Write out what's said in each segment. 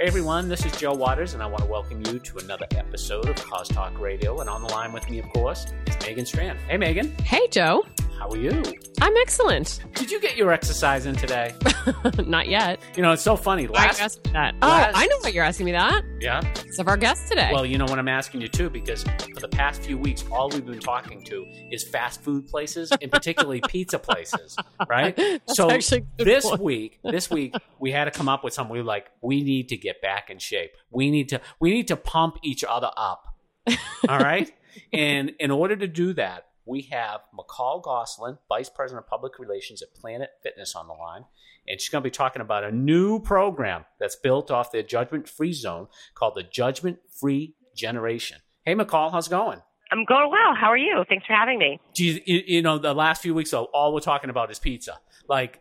Hey everyone, this is Joe Waters, and I want to welcome you to another episode of Cause Talk Radio. And on the line with me, of course, is Megan Strand. Hey Megan, Hey, Joe. How are you? I'm excellent. Did you get your exercise in today? Not yet. You know, it's so funny. Why are you Last, asking me that? Oh, last- I know why you're asking me that. yeah. It's of our guest today. Well, you know what I'm asking you too, because for the past few weeks, all we've been talking to is fast food places, and particularly pizza places, right? That's so actually a good this point. week, this week, we had to come up with something. We were like, we need to get back in shape. We need to, we need to pump each other up. All right. and in order to do that, we have McCall Gosselin, Vice President of Public Relations at Planet Fitness, on the line. And she's going to be talking about a new program that's built off their judgment free zone called the Judgment Free Generation. Hey, McCall, how's it going? I'm going well. How are you? Thanks for having me. Geez, you, you know, the last few weeks, all we're talking about is pizza. Like,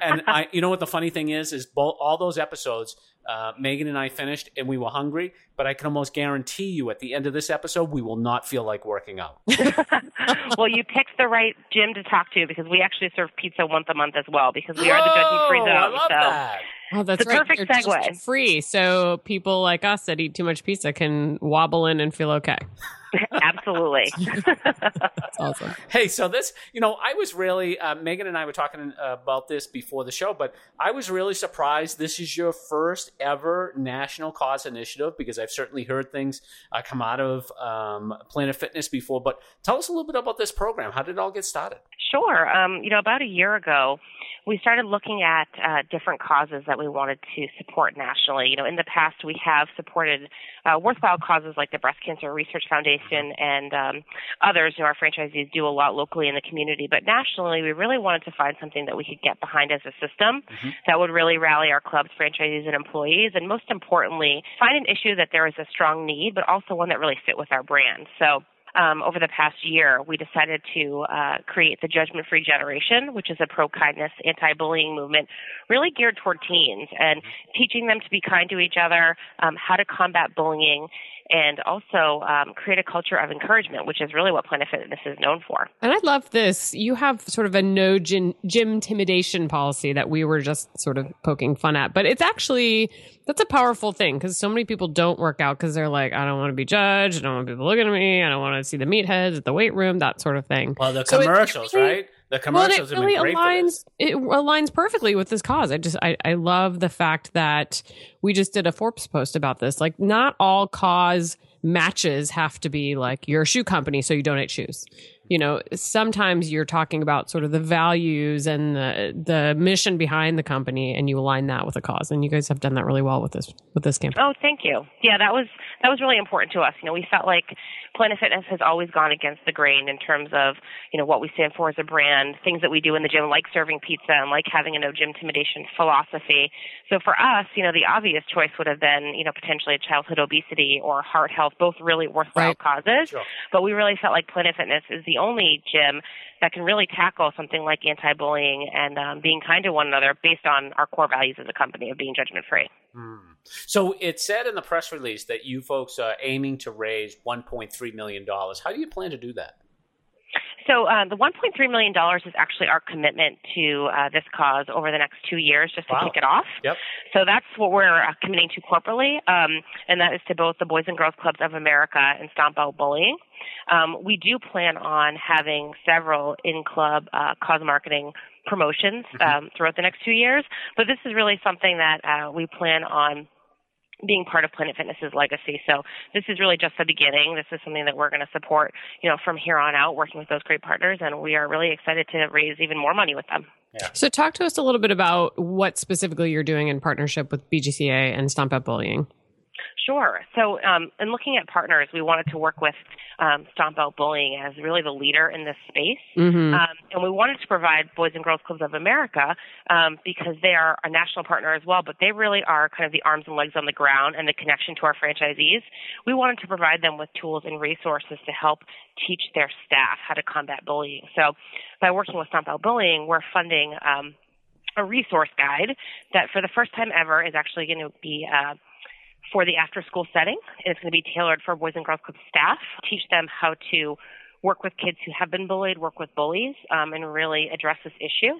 and I, you know what the funny thing is, is both all those episodes, uh, Megan and I finished, and we were hungry. But I can almost guarantee you, at the end of this episode, we will not feel like working out. well, you picked the right gym to talk to because we actually serve pizza once a month as well because we are the judgment free Oh, zone. I love so that. oh, that's the right. perfect You're segue. Free, so people like us that eat too much pizza can wobble in and feel okay. absolutely. Awesome. Hey, so this, you know, I was really, uh, Megan and I were talking uh, about this before the show, but I was really surprised this is your first ever national cause initiative because I've certainly heard things uh, come out of um, Planet Fitness before. But tell us a little bit about this program. How did it all get started? Sure. Um, you know, about a year ago, we started looking at uh, different causes that we wanted to support nationally. You know, in the past, we have supported uh, worthwhile causes like the Breast Cancer Research Foundation and um, others. You know, our franchisees do a lot locally in the community, but nationally, we really wanted to find something that we could get behind as a system Mhm. that would really rally our clubs, franchisees, and employees, and most importantly, find an issue that there is a strong need, but also one that really fit with our brand. So um, over the past year, we decided to uh, create the Judgment Free Generation, which is a pro kindness, anti bullying movement really geared toward teens and teaching them to be kind to each other, um, how to combat bullying, and also um, create a culture of encouragement, which is really what Planet Fitness is known for. And I love this. You have sort of a no gym, gym intimidation policy that we were just sort of poking fun at, but it's actually that's a powerful thing because so many people don't work out because they're like, I don't want to be judged, I don't want people looking at me, I don't want to see the meatheads at the weight room, that sort of thing. Well, the So commercials, really- right? The Well, it really been great for aligns. It aligns perfectly with this cause. I just, I, I love the fact that we just did a Forbes post about this. Like, not all cause matches have to be like you're a shoe company, so you donate shoes. You know, sometimes you're talking about sort of the values and the the mission behind the company, and you align that with a cause. And you guys have done that really well with this with this campaign. Oh, thank you. Yeah, that was that was really important to us. You know, we felt like Planet Fitness has always gone against the grain in terms of you know what we stand for as a brand, things that we do in the gym, like serving pizza and like having a no gym intimidation philosophy. So for us, you know, the obvious choice would have been you know potentially childhood obesity or heart health, both really worthwhile Right. causes. Sure. But we really felt like Planet Fitness is the only gym that can really tackle something like anti-bullying and um, being kind to one another based on our core values as a company of being judgment free. Hmm. So it said in the press release that you folks are aiming to raise $1.3 million. How do you plan to do that? So uh, the 1.3 million dollars is actually our commitment to uh, this cause over the next two years, just to Wow. kick it off. Yep. So that's what we're uh, committing to corporately, um, and that is to both the Boys and Girls Clubs of America and Stomp Out Bullying. Um, we do plan on having several in-club uh, cause marketing promotions um, throughout the next two years, but this is really something that uh, we plan on being part of Planet Fitness's legacy. So this is really just the beginning. This is something that we're going to support, you know, from here on out, working with those great partners, and we are really excited to raise even more money with them. So, talk to us a little bit about what specifically you're doing in partnership with BGCA and Stomp Out Bullying. Sure. So, um, in looking at partners, we wanted to work with um, Stomp Out Bullying as really the leader in this space. Mm-hmm. Um, and we wanted to provide Boys and Girls Clubs of America um, because they are a national partner as well, but they really are kind of the arms and legs on the ground and the connection to our franchisees. We wanted to provide them with tools and resources to help teach their staff how to combat bullying. So, by working with Stomp Out Bullying, we're funding um, a resource guide that, for the first time ever, is actually going to be uh, for the after school setting. And it's going to be tailored for Boys and Girls Club staff, teach them how to work with kids who have been bullied, work with bullies, um, and really address this issue.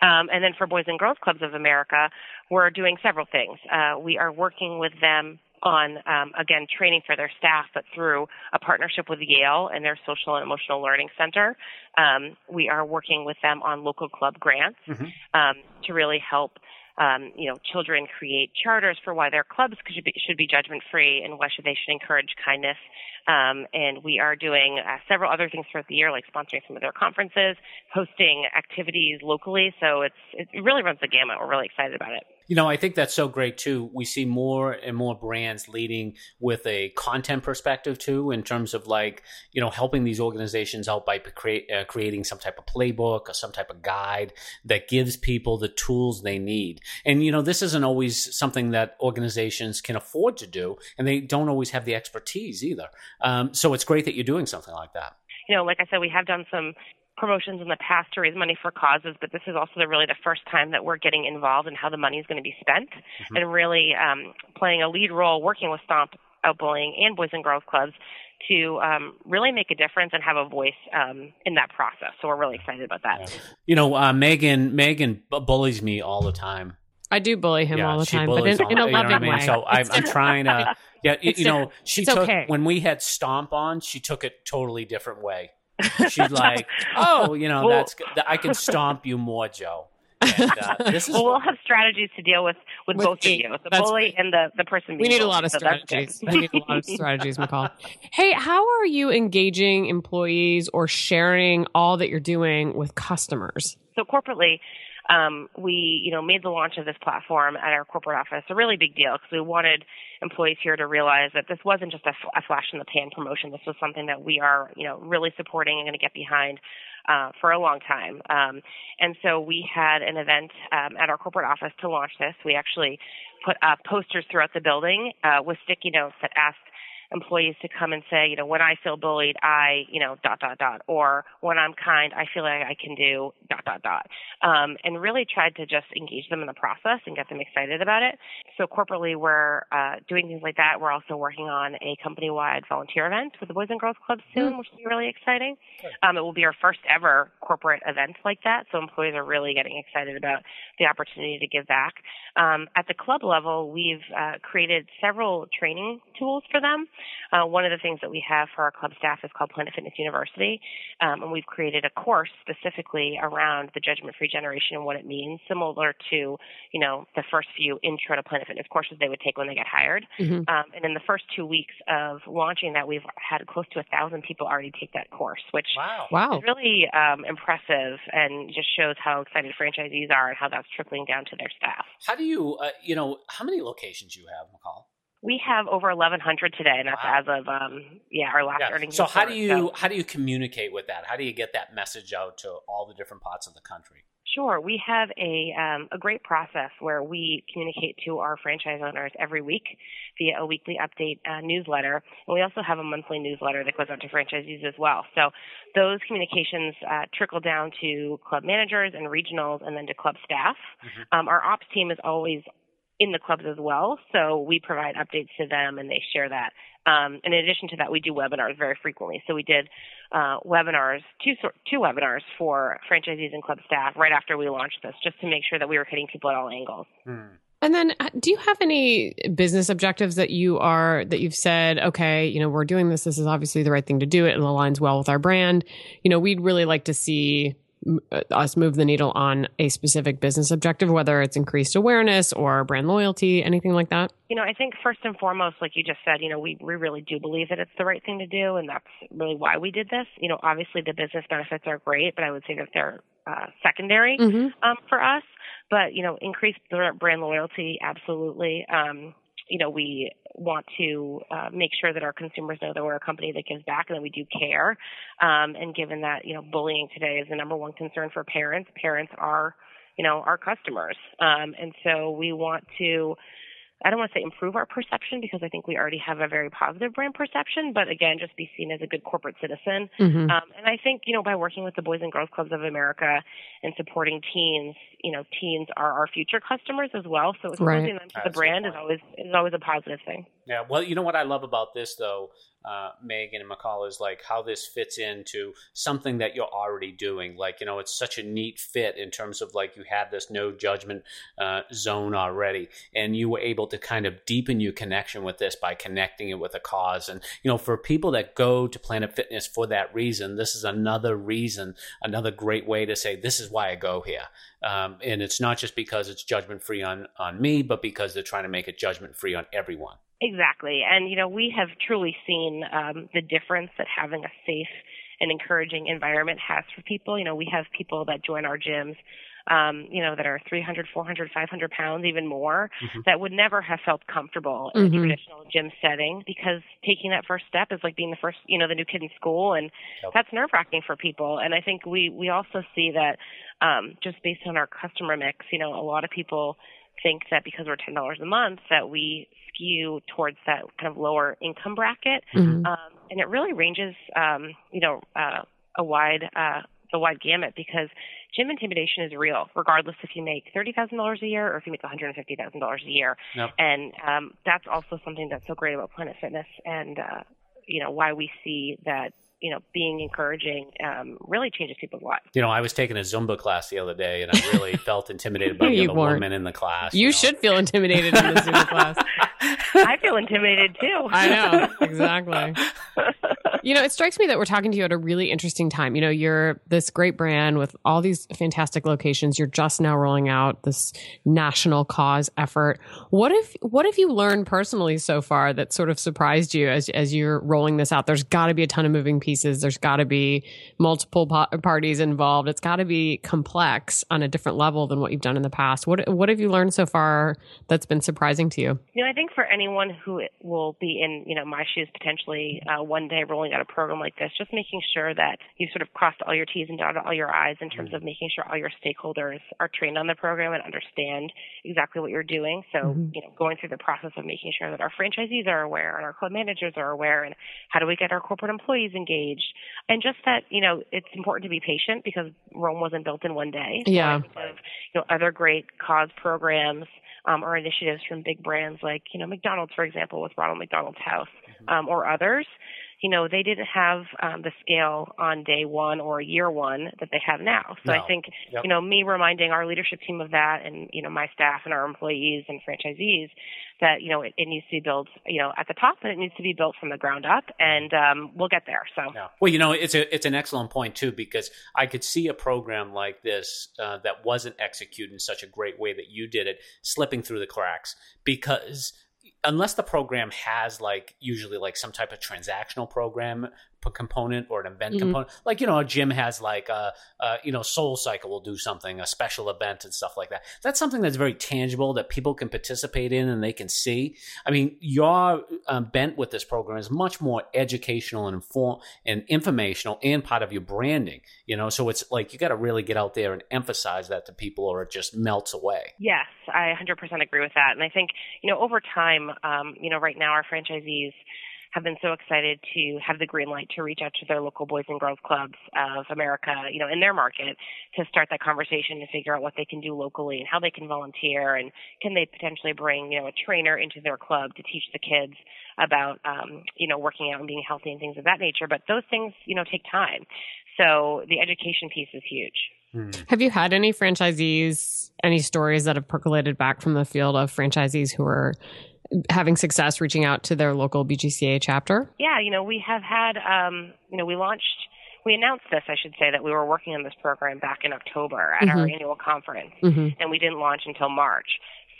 Um, and then for Boys and Girls Clubs of America, we're doing several things. Uh, we are working with them on, um, again, training for their staff, but through a partnership with Yale and their Social and Emotional Learning Center. Um, we are working with them on local club grants Mm-hmm. um, to really help um, you know, children create charters for why their clubs should be, should be judgment free and why should they should encourage kindness. Um, and we are doing uh, several other things throughout the year, like sponsoring some of their conferences, hosting activities locally. So it's it really runs the gamut. We're really excited about it. You know, I think that's so great too. We see more and more brands leading with a content perspective too, in terms of like, you know, helping these organizations out by create, uh, creating some type of playbook or some type of guide that gives people the tools they need. And, you know, this isn't always something that organizations can afford to do, and they don't always have the expertise either. Um, so it's great that you're doing something like that. You know, like I said, we have done some promotions in the past to raise money for causes, but this is also the, really the first time that we're getting involved in how the money is going to be spent mm-hmm. and really um, playing a lead role working with Stomp Out Bullying and Boys and Girls Clubs to um, really make a difference and have a voice um, in that process. So we're really excited about that. You know, uh, Megan Megan bullies me all the time. I do bully him yeah, all the time, but in, in a loving I mean? way. So I'm, I'm, trying to, yeah, you, know, she took okay. when we had Stomp on, she took it totally different way. She's like, oh, you know, well, that's I can stomp you more, Joe. And, uh, this is well, we'll have strategies to deal with with, with both me. of you, the bully and the the person. we need bullied, a lot of so strategies. we need a lot of strategies, McCall. Hey, how are you engaging employees or sharing all that you're doing with customers? So corporately, um, we, you know, made the launch of this platform at our corporate office a really big deal because we wanted employees here to realize that this wasn't just a, a flash in the pan promotion. This was something that we are, you know, really supporting and going to get behind uh, for a long time. Um, and so we had an event um, at our corporate office to launch this. We actually put up posters throughout the building uh, with sticky notes that asked employees to come and say, you know, when I feel bullied, I, you know, dot, dot, dot, or when I'm kind, I feel like I can do dot, dot, dot. Um, and really tried to just engage them in the process and get them excited about it. So corporately, we're uh, doing things like that. We're also working on a company-wide volunteer event with the Boys and Girls Club soon, mm. which will be really exciting. Um, it will be our first ever corporate event like that. So employees are really getting excited about the opportunity to give back. Um, at the club level, we've uh, created several training tools for them. Uh, one of the things that we have for our club staff is called Planet Fitness University, um, and we've created a course specifically around the judgment-free generation and what it means, similar to you know the first few intro to Planet Fitness courses they would take when they get hired. Mm-hmm. Um, and in the first two weeks of launching that, we've had close to a thousand people already take that course, which wow. wow. is really um, impressive and just shows how excited franchisees are and how that's trickling down to their staff. How do you, uh, you know, how many locations you have, McCall? We have over 1,100 today, and that's wow. as of um, yeah our last yeah. earnings. So report, how do you so. how do you communicate with that? How do you get that message out to all the different parts of the country? Sure, we have a um, a great process where we communicate to our franchise owners every week via a weekly update uh, newsletter, and we also have a monthly newsletter that goes out to franchisees as well. So those communications uh, trickle down to club managers and regionals, and then to club staff. Mm-hmm. Um, our ops team is always in the clubs as well. So we provide updates to them and they share that. Um, in addition to that, we do webinars very frequently. So we did uh, webinars, two two webinars for franchisees and club staff right after we launched this, just to make sure that we were hitting people at all angles. Hmm. And then, uh, do you have any business objectives that you are that you've said, okay, you know, we're doing this. This is obviously the right thing to do. It and aligns well with our brand. You know, we'd really like to see us move the needle on a specific business objective, whether it's increased awareness or brand loyalty, anything like that? You know, I think first and foremost, like you just said, you know, we, we really do believe that it's the right thing to do, and that's really why we did this. You know, obviously the business benefits are great, but I would say that they're uh, secondary mm-hmm. um, for us. But, you know, increased brand loyalty, absolutely. Um, you know, we want to uh, make sure that our consumers know that we're a company that gives back and that we do care. Um, and given that, you know, bullying today is the number one concern for parents, parents are, you know, our customers. Um, and so we want to I don't want to say improve our perception because I think we already have a very positive brand perception, but again, just be seen as a good corporate citizen. Mm-hmm. Um, and I think, you know, by working with the Boys and Girls Clubs of America and supporting teens, you know, teens are our future customers as well. So exposing right. them to the brand is always is always a positive thing. Yeah. Well, you know what I love about this though uh, Megan and McCall is like how this fits into something that you're already doing. Like, you know, it's such a neat fit in terms of like you have this no judgment uh, zone already, and you were able to kind of deepen your connection with this by connecting it with a cause. And, you know, for people that go to Planet Fitness for that reason, this is another reason, another great way to say, this is why I go here. Um, and it's not just because it's judgment free on, on me, but because they're trying to make it judgment free on everyone. Exactly. And, you know, we have truly seen um, the difference that having a safe and encouraging environment has for people. You know, we have people that join our gyms, um, you know, that are 300, 400, 500 pounds, even more, mm-hmm. that would never have felt comfortable in mm-hmm. a traditional gym setting because taking that first step is like being the first, you know, the new kid in school. And yep. that's nerve wracking for people. And I think we, we also see that um, just based on our customer mix, you know, a lot of people think that because we're ten dollars a month that we skew towards that kind of lower income bracket, mm-hmm. um, and it really ranges, um, you know, uh, a wide uh, a wide gamut because gym intimidation is real, regardless if you make thirty thousand dollars a year or if you make one hundred and fifty thousand dollars a year. Yep. And um, that's also something that's so great about Planet Fitness, and uh, you know why we see that you know, being encouraging um, really changes people's lives. You know, I was taking a Zumba class the other day, and I really felt intimidated by the other woman in the class. You, you know? should feel intimidated in the Zumba class. I feel intimidated too. I know exactly. You know, it strikes me that we're talking to you at a really interesting time. You know, you're this great brand with all these fantastic locations. You're just now rolling out this national cause effort. What if what have you learned personally so far that sort of surprised you as as you're rolling this out? There's got to be a ton of moving pieces. There's got to be multiple po- parties involved. It's got to be complex on a different level than what you've done in the past. What what have you learned so far that's been surprising to you? You know, I think for anyone who will be in you know my shoes potentially uh, one day rolling a program like this, just making sure that you've sort of crossed all your T's and dotted all your I's in terms mm-hmm. of making sure all your stakeholders are trained on the program and understand exactly what you're doing. So, mm-hmm. you know, going through the process of making sure that our franchisees are aware and our club managers are aware and how do we get our corporate employees engaged and just that, you know, it's important to be patient because Rome wasn't built in one day. So yeah. Of, you know, other great cause programs um, or initiatives from big brands like, you know, McDonald's, for example, with Ronald McDonald's House, mm-hmm. um, or others you know, they didn't have um, the scale on day one or year one that they have now. So no. I think, yep. you know, me reminding our leadership team of that and, you know, my staff and our employees and franchisees that, you know, it, it needs to be built, you know, at the top and it needs to be built from the ground up and um, we'll get there. So, yeah. well, you know, it's a, it's an excellent point too, because I could see a program like this uh, that wasn't executed in such a great way that you did it slipping through the cracks because unless the program has like usually like some type of transactional program component or an event mm-hmm. component. Like, you know, a gym has like a, a, you know, Soul Cycle will do something, a special event and stuff like that. That's something that's very tangible that people can participate in and they can see. I mean, your um, bent with this program is much more educational and inform and informational and part of your branding, you know, so it's like you got to really get out there and emphasize that to people or it just melts away. Yes, I 100% agree with that. And I think, you know, over time, um, you know, right now our franchisees, have been so excited to have the green light to reach out to their local boys and girls clubs of America, you know, in their market to start that conversation to figure out what they can do locally and how they can volunteer and can they potentially bring, you know, a trainer into their club to teach the kids about, um, you know, working out and being healthy and things of that nature. But those things, you know, take time. So the education piece is huge. Hmm. Have you had any franchisees, any stories that have percolated back from the field of franchisees who are having success reaching out to their local BGCA chapter? Yeah, you know, we have had, um, you know, we launched, we announced this, I should say, that we were working on this program back in October at mm-hmm. our annual conference, mm-hmm. and we didn't launch until March.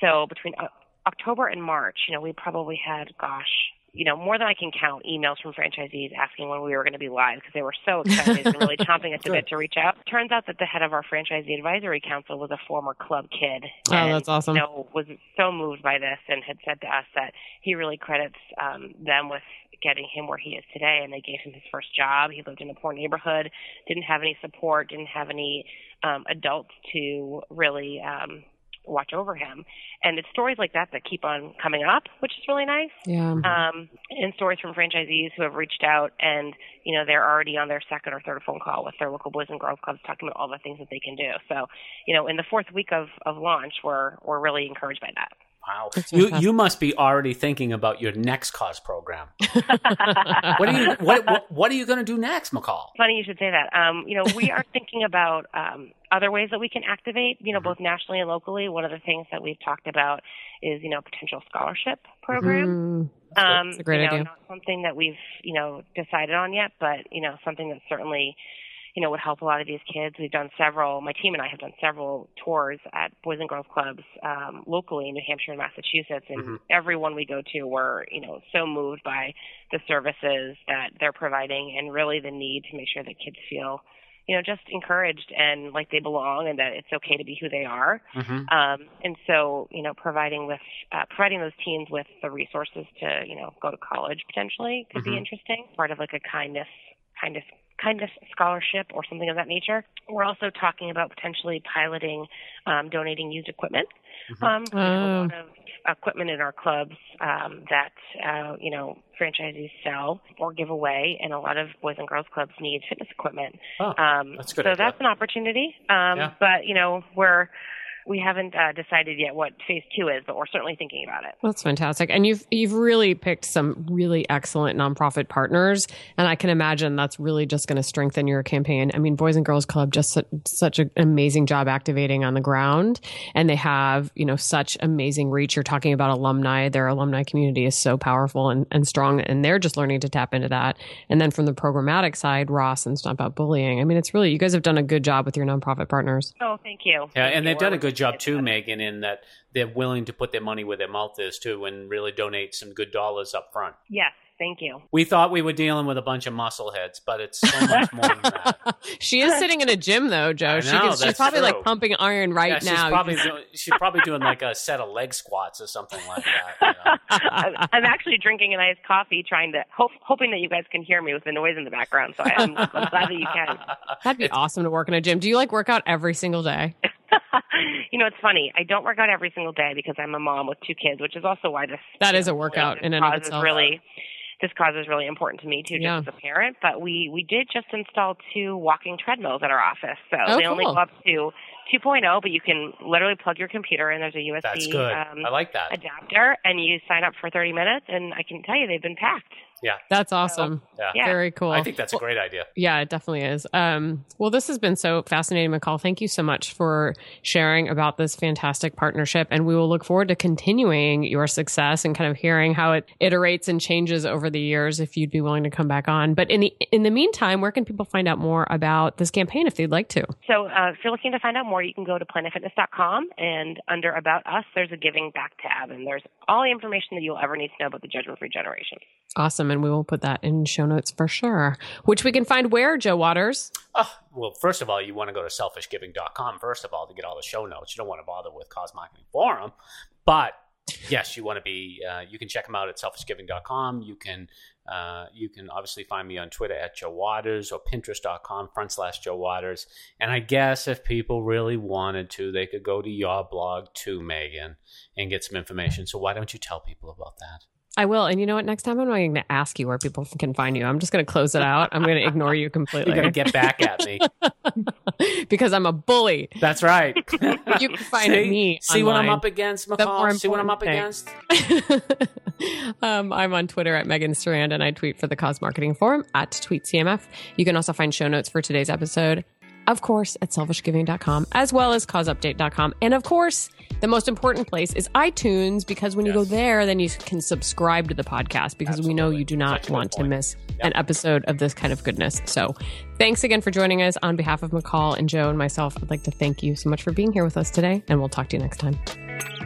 So between uh, October and March, you know, we probably had, gosh, you know, more than I can count emails from franchisees asking when we were going to be live because they were so excited and really chomping at the bit to reach out. Turns out that the head of our franchisee advisory council was a former club kid. Oh, and, that's awesome. You know, was so moved by this and had said to us that he really credits um, them with getting him where he is today. And they gave him his first job. He lived in a poor neighborhood, didn't have any support, didn't have any um, adults to really um, watch over him. And it's stories like that that keep on coming up, which is really nice. Yeah. Um, and stories from franchisees who have reached out and, you know, they're already on their second or third phone call with their local Boys and Girls Clubs talking about all the things that they can do. So, you know, in the fourth week of, of launch, we're, we're really encouraged by that. Wow. You you must be already thinking about your next cause program. what are you what, what, what are you going to do next, McCall? Funny you should say that. Um, you know, we are thinking about um, other ways that we can activate, you know, mm-hmm. both nationally and locally. One of the things that we've talked about is, you know, potential scholarship program. Mm, um, that's a great you know, idea. Not something that we've, you know, decided on yet, but, you know, something that certainly you know, would help a lot of these kids. We've done several, my team and I have done several tours at Boys and Girls Clubs um, locally in New Hampshire and Massachusetts. And mm-hmm. every one we go to, we're, you know, so moved by the services that they're providing and really the need to make sure that kids feel, you know, just encouraged and like they belong and that it's okay to be who they are. Mm-hmm. Um, and so, you know, providing with, uh, providing those teens with the resources to, you know, go to college potentially could mm-hmm. be interesting. Part of like a kindness, kindness kindness scholarship or something of that nature. We're also talking about potentially piloting um, donating used equipment. Mm-hmm. Um, we have a lot of equipment in our clubs um, that uh, you know franchisees sell or give away, and a lot of boys and girls clubs need fitness equipment. Oh, um, that's good. So idea. that's an opportunity. Um, yeah. But you know we're we haven't uh, decided yet what phase two is, but we're certainly thinking about it. That's fantastic, and you've you've really picked some really excellent nonprofit partners, and I can imagine that's really just going to strengthen your campaign. I mean, Boys and Girls Club just su- such an amazing job activating on the ground, and they have you know such amazing reach. You're talking about alumni; their alumni community is so powerful and, and strong, and they're just learning to tap into that. And then from the programmatic side, Ross and Stomp Out Bullying. I mean, it's really you guys have done a good job with your nonprofit partners. Oh, thank you. Yeah, thank and you. they've done a good job too, Megan, in that they're willing to put their money where their mouth is too, and really donate some good dollars up front. Yes, Thank you. We thought we were dealing with a bunch of muscle heads, but it's so much more than that. she is sitting in a gym though, Joe. I she know, she's probably true. like pumping iron right yeah, she's now. Probably doing, she's probably doing like a set of leg squats or something like that. You know? I'm actually drinking a nice coffee, trying to hope, hoping that you guys can hear me with the noise in the background. So I'm, I'm glad that you can. That'd be it's, awesome to work in a gym. Do you like work out every single day? you know, it's funny. I don't work out every single day because I'm a mom with two kids, which is also why this that is a workout in and of itself. Really, this cause is really important to me too, just Yeah. as a parent. But we we did just install two walking treadmills at our office, so Oh, they only go up to 2.0, but you can literally plug your computer in. There's a USB That's good. Um, I like that. adapter, and you sign up for 30 minutes, and I can tell you they've been packed. That's awesome. Yeah. Yeah. Very cool. I think that's a great idea. Yeah, it definitely is. Um, well, this has been so fascinating, McCall. Thank you so much for sharing about this fantastic partnership. And we will look forward to continuing your success and kind of hearing how it iterates and changes over the years if you'd be willing to come back on. But in the in the meantime, where can people find out more about this campaign if they'd like to? So uh, if you're looking to find out more, you can go to planetfitness.com, and under About Us, there's a Giving Back tab, and there's all the information that you'll ever need to know about the Judgment Free Generation. Awesome. And we will put that in show notes for sure, which we can find where, Joe Waters? Oh, well, first of all, you want to go to selfishgiving.com, first of all, to get all the show notes. You don't want to bother with Cause Marketing Forum. But yes, you want to be, uh, you can check them out at selfishgiving.com. You can, uh, you can obviously find me on Twitter at Joe Waters or Pinterest.com front slash Joe Waters. And I guess if people really wanted to, they could go to your blog too, Megan, and get some information. So why don't you tell people about that? I will. And you know what? Next time I'm not going to ask you where people can find you. I'm just going to close it out. I'm going to ignore you completely. You're going to get back at me. because I'm a bully. That's right. You can find see, me. See what I'm up against, McCall? See what I'm up thing. against? um, I'm on Twitter at Megan Strand and I tweet for the Cause Marketing Forum at TweetCMF. You can also find show notes for today's episode, of course, at selfishgiving.com as well as causeupdate.com. And of course, the most important place is iTunes because when you go there, then you can subscribe to the podcast because we know you do not Such a good want to point. miss an episode of this kind of goodness. So thanks again for joining us. On behalf of McCall and Joe and myself, I'd like to thank you so much for being here with us today, and we'll talk to you next time.